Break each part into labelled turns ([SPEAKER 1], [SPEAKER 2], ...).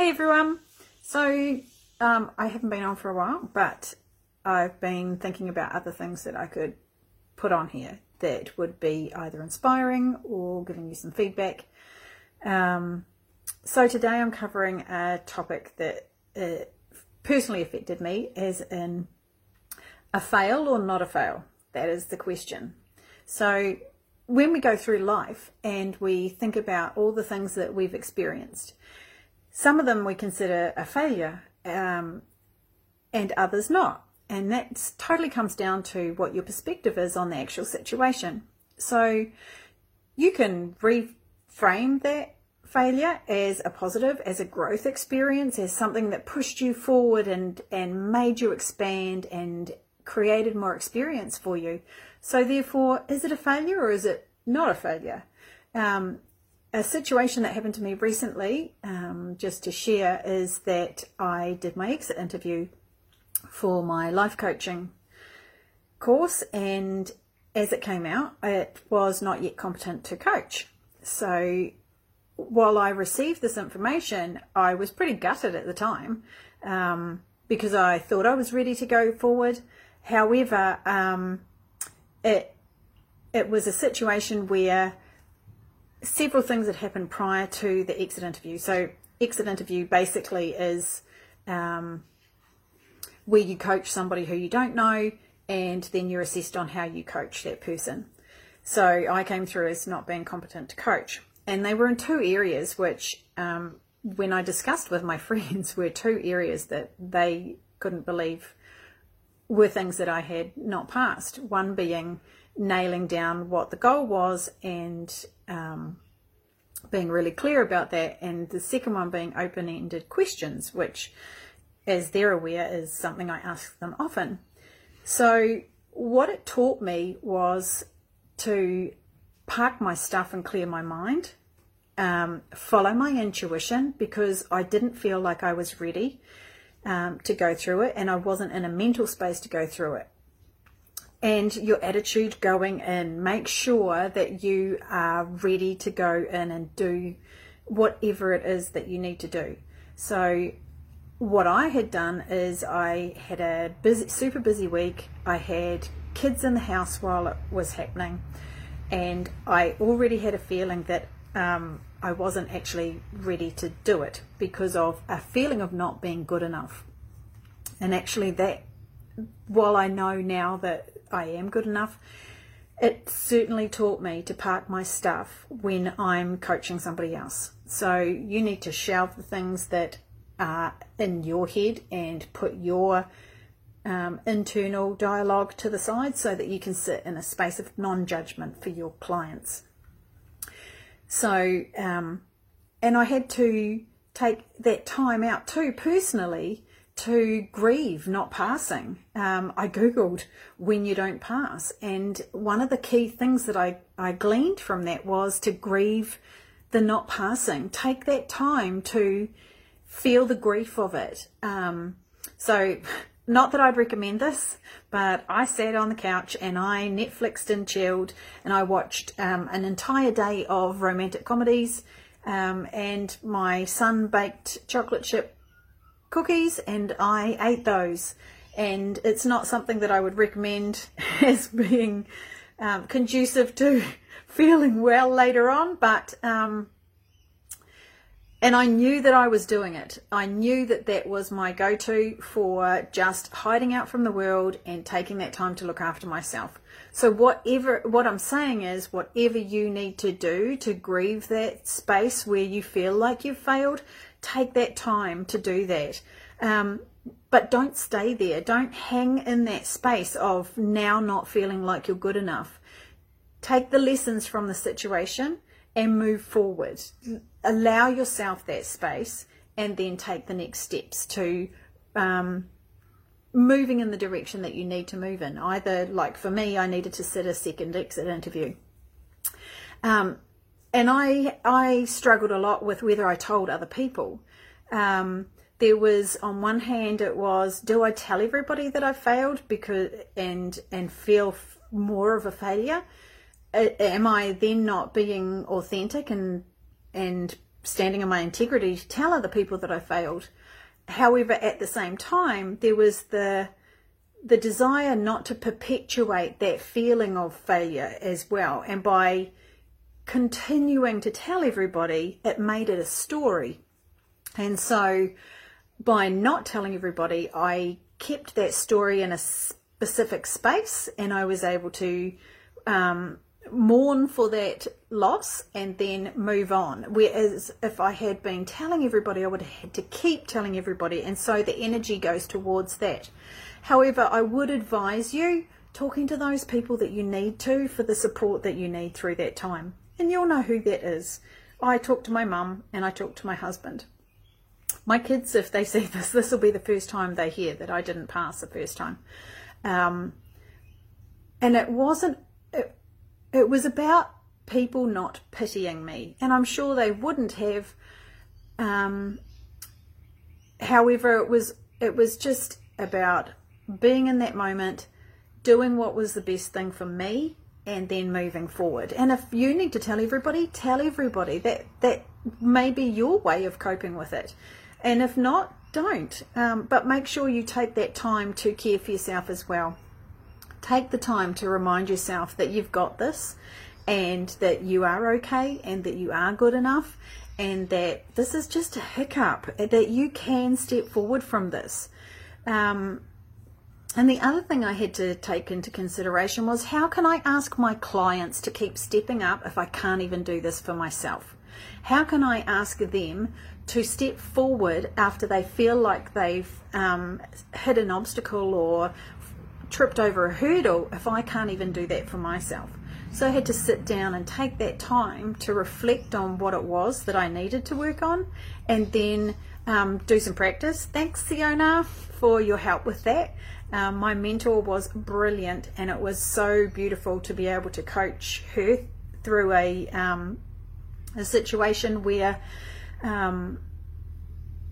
[SPEAKER 1] Hey everyone. So um, I haven't been on for a while, but I've been thinking about other things that I could put on here that would be either inspiring or giving you some feedback. Um, so today I'm covering a topic that uh, personally affected me, as in a fail or not a fail. That is the question. So when we go through life and we think about all the things that we've experienced, some of them we consider a failure um, and others not. And that totally comes down to what your perspective is on the actual situation. So you can reframe that failure as a positive, as a growth experience, as something that pushed you forward and, and made you expand and created more experience for you. So therefore, is it a failure or is it not a failure? Um, a situation that happened to me recently, um, just to share, is that I did my exit interview for my life coaching course, and as it came out, it was not yet competent to coach. So while I received this information, I was pretty gutted at the time um, because I thought I was ready to go forward. However, um, it it was a situation where several things that happened prior to the exit interview. So, exit interview basically is um, where you coach somebody who you don't know, and then you're assessed on how you coach that person. So, I came through as not being competent to coach, and they were in two areas which, um, when I discussed with my friends, were two areas that they couldn't believe were things that I had not passed. One being nailing down what the goal was and um, being really clear about that, and the second one being open ended questions, which, as they're aware, is something I ask them often. So, what it taught me was to park my stuff and clear my mind, um, follow my intuition because I didn't feel like I was ready um, to go through it and I wasn't in a mental space to go through it and your attitude going in. Make sure that you are ready to go in and do whatever it is that you need to do. So, what I had done is I had a busy, super busy week. I had kids in the house while it was happening, and I already had a feeling that um, I wasn't actually ready to do it because of a feeling of not being good enough. And actually, that while I know now that I am good enough, it certainly taught me to park my stuff when I'm coaching somebody else. So you need to shelve the things that are in your head and put your um, internal dialogue to the side so that you can sit in a space of non judgment for your clients. So, um, and I had to take that time out too personally to grieve not passing. Um, I googled when you don't pass, and one of the key things that I, I gleaned from that was to grieve the not passing. Take that time to feel the grief of it. Um, so, not that I'd recommend this, but I sat on the couch and I Netflixed and chilled, and I watched um, an entire day of romantic comedies. Um, and my son baked chocolate chip cookies and I ate those. And it's not something that I would recommend as being um, conducive to feeling well later on, but um, and I knew that I was doing it. I knew that that was my go to for just hiding out from the world and taking that time to look after myself. So, whatever, what I'm saying is, whatever you need to do to grieve that space where you feel like you've failed, take that time to do that. Um, but don't stay there. Don't hang in that space of now not feeling like you're good enough. Take the lessons from the situation and move forward. Allow yourself that space and then take the next steps to um, moving in the direction that you need to move in. Either, like for me, I needed to sit a second exit interview. Um, and I I struggled a lot with whether I told other people. Um, there was on one hand it was do I tell everybody that I failed because and and feel more of a failure? Am I then not being authentic and and standing in my integrity to tell other people that I failed. However, at the same time, there was the the desire not to perpetuate that feeling of failure as well. And by continuing to tell everybody, it made it a story. And so by not telling everybody, I kept that story in a specific space and I was able to um, mourn for that loss and then move on. Whereas if I had been telling everybody, I would have had to keep telling everybody. And so the energy goes towards that. However, I would advise you talking to those people that you need to for the support that you need through that time. And you'll know who that is. I talk to my mum and I talk to my husband. My kids, if they see this, this will be the first time they hear that I didn't pass the first time. Um, and it wasn't, it, was about people not pitying me. And I'm sure they wouldn't have. Um, however, it was, it was just about being in that moment, doing what was the best thing for me, and then moving forward. And if you need to tell everybody, tell everybody. That that may be your way of coping with it. And if not, don't. Um, but make sure you take that time to care for yourself as well. Take the time to remind yourself that you've got this and that you are okay and that you are good enough and that this is just a hiccup, that you can step forward from this. Um, and the other thing I had to take into consideration was how can I ask my clients to keep stepping up if I can't even do this for myself? How can I ask them to step forward after they feel like they've um, hit an obstacle or tripped over a hurdle if I can't even do that for myself? So I had to sit down and take that time to reflect on what it was that I needed to work on and then um, do some practice. Thanks, Siona, for your help with that. Um, my mentor was brilliant, and it was so beautiful to be able to coach her through a um, a situation where um,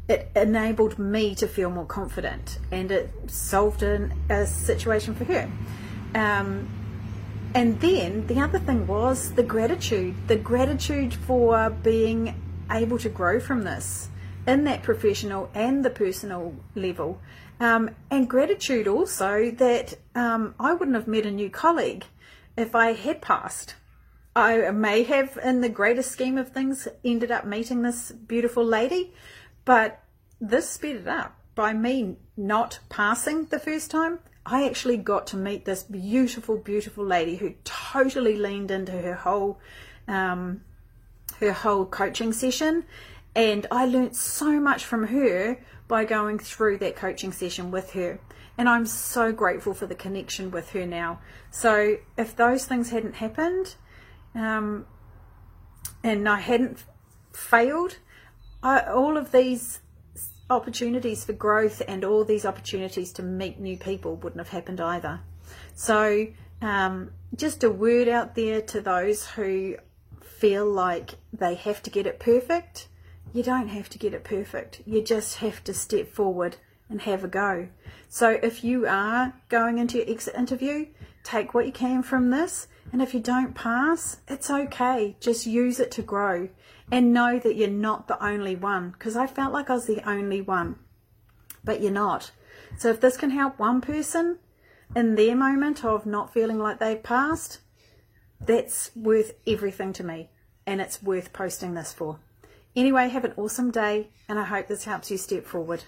[SPEAKER 1] it enabled me to feel more confident, and it solved an, a situation for her. Um, and then the other thing was the gratitude, the gratitude for being able to grow from this in that professional and the personal level. Um, and gratitude also that um, I wouldn't have met a new colleague if I had passed. I may have, in the greater scheme of things, ended up meeting this beautiful lady, but this sped it up. By me not passing the first time, I actually got to meet this beautiful, beautiful lady who totally leaned into her whole, um, her whole coaching session, and I learnt so much from her by going through that coaching session with her. And I'm so grateful for the connection with her now. So if those things hadn't happened, um, and I hadn't failed, I, all of these opportunities for growth and all these opportunities to meet new people wouldn't have happened either. So, um, just a word out there to those who feel like they have to get it perfect you don't have to get it perfect. You just have to step forward and have a go. So if you are going into your exit interview, take what you can from this. And if you don't pass, it's okay. Just use it to grow and know that you're not the only one. Because I felt like I was the only one, but you're not. So if this can help one person in their moment of not feeling like they've passed, that's worth everything to me. And it's worth posting this for. Anyway, have an awesome day, and I hope this helps you step forward.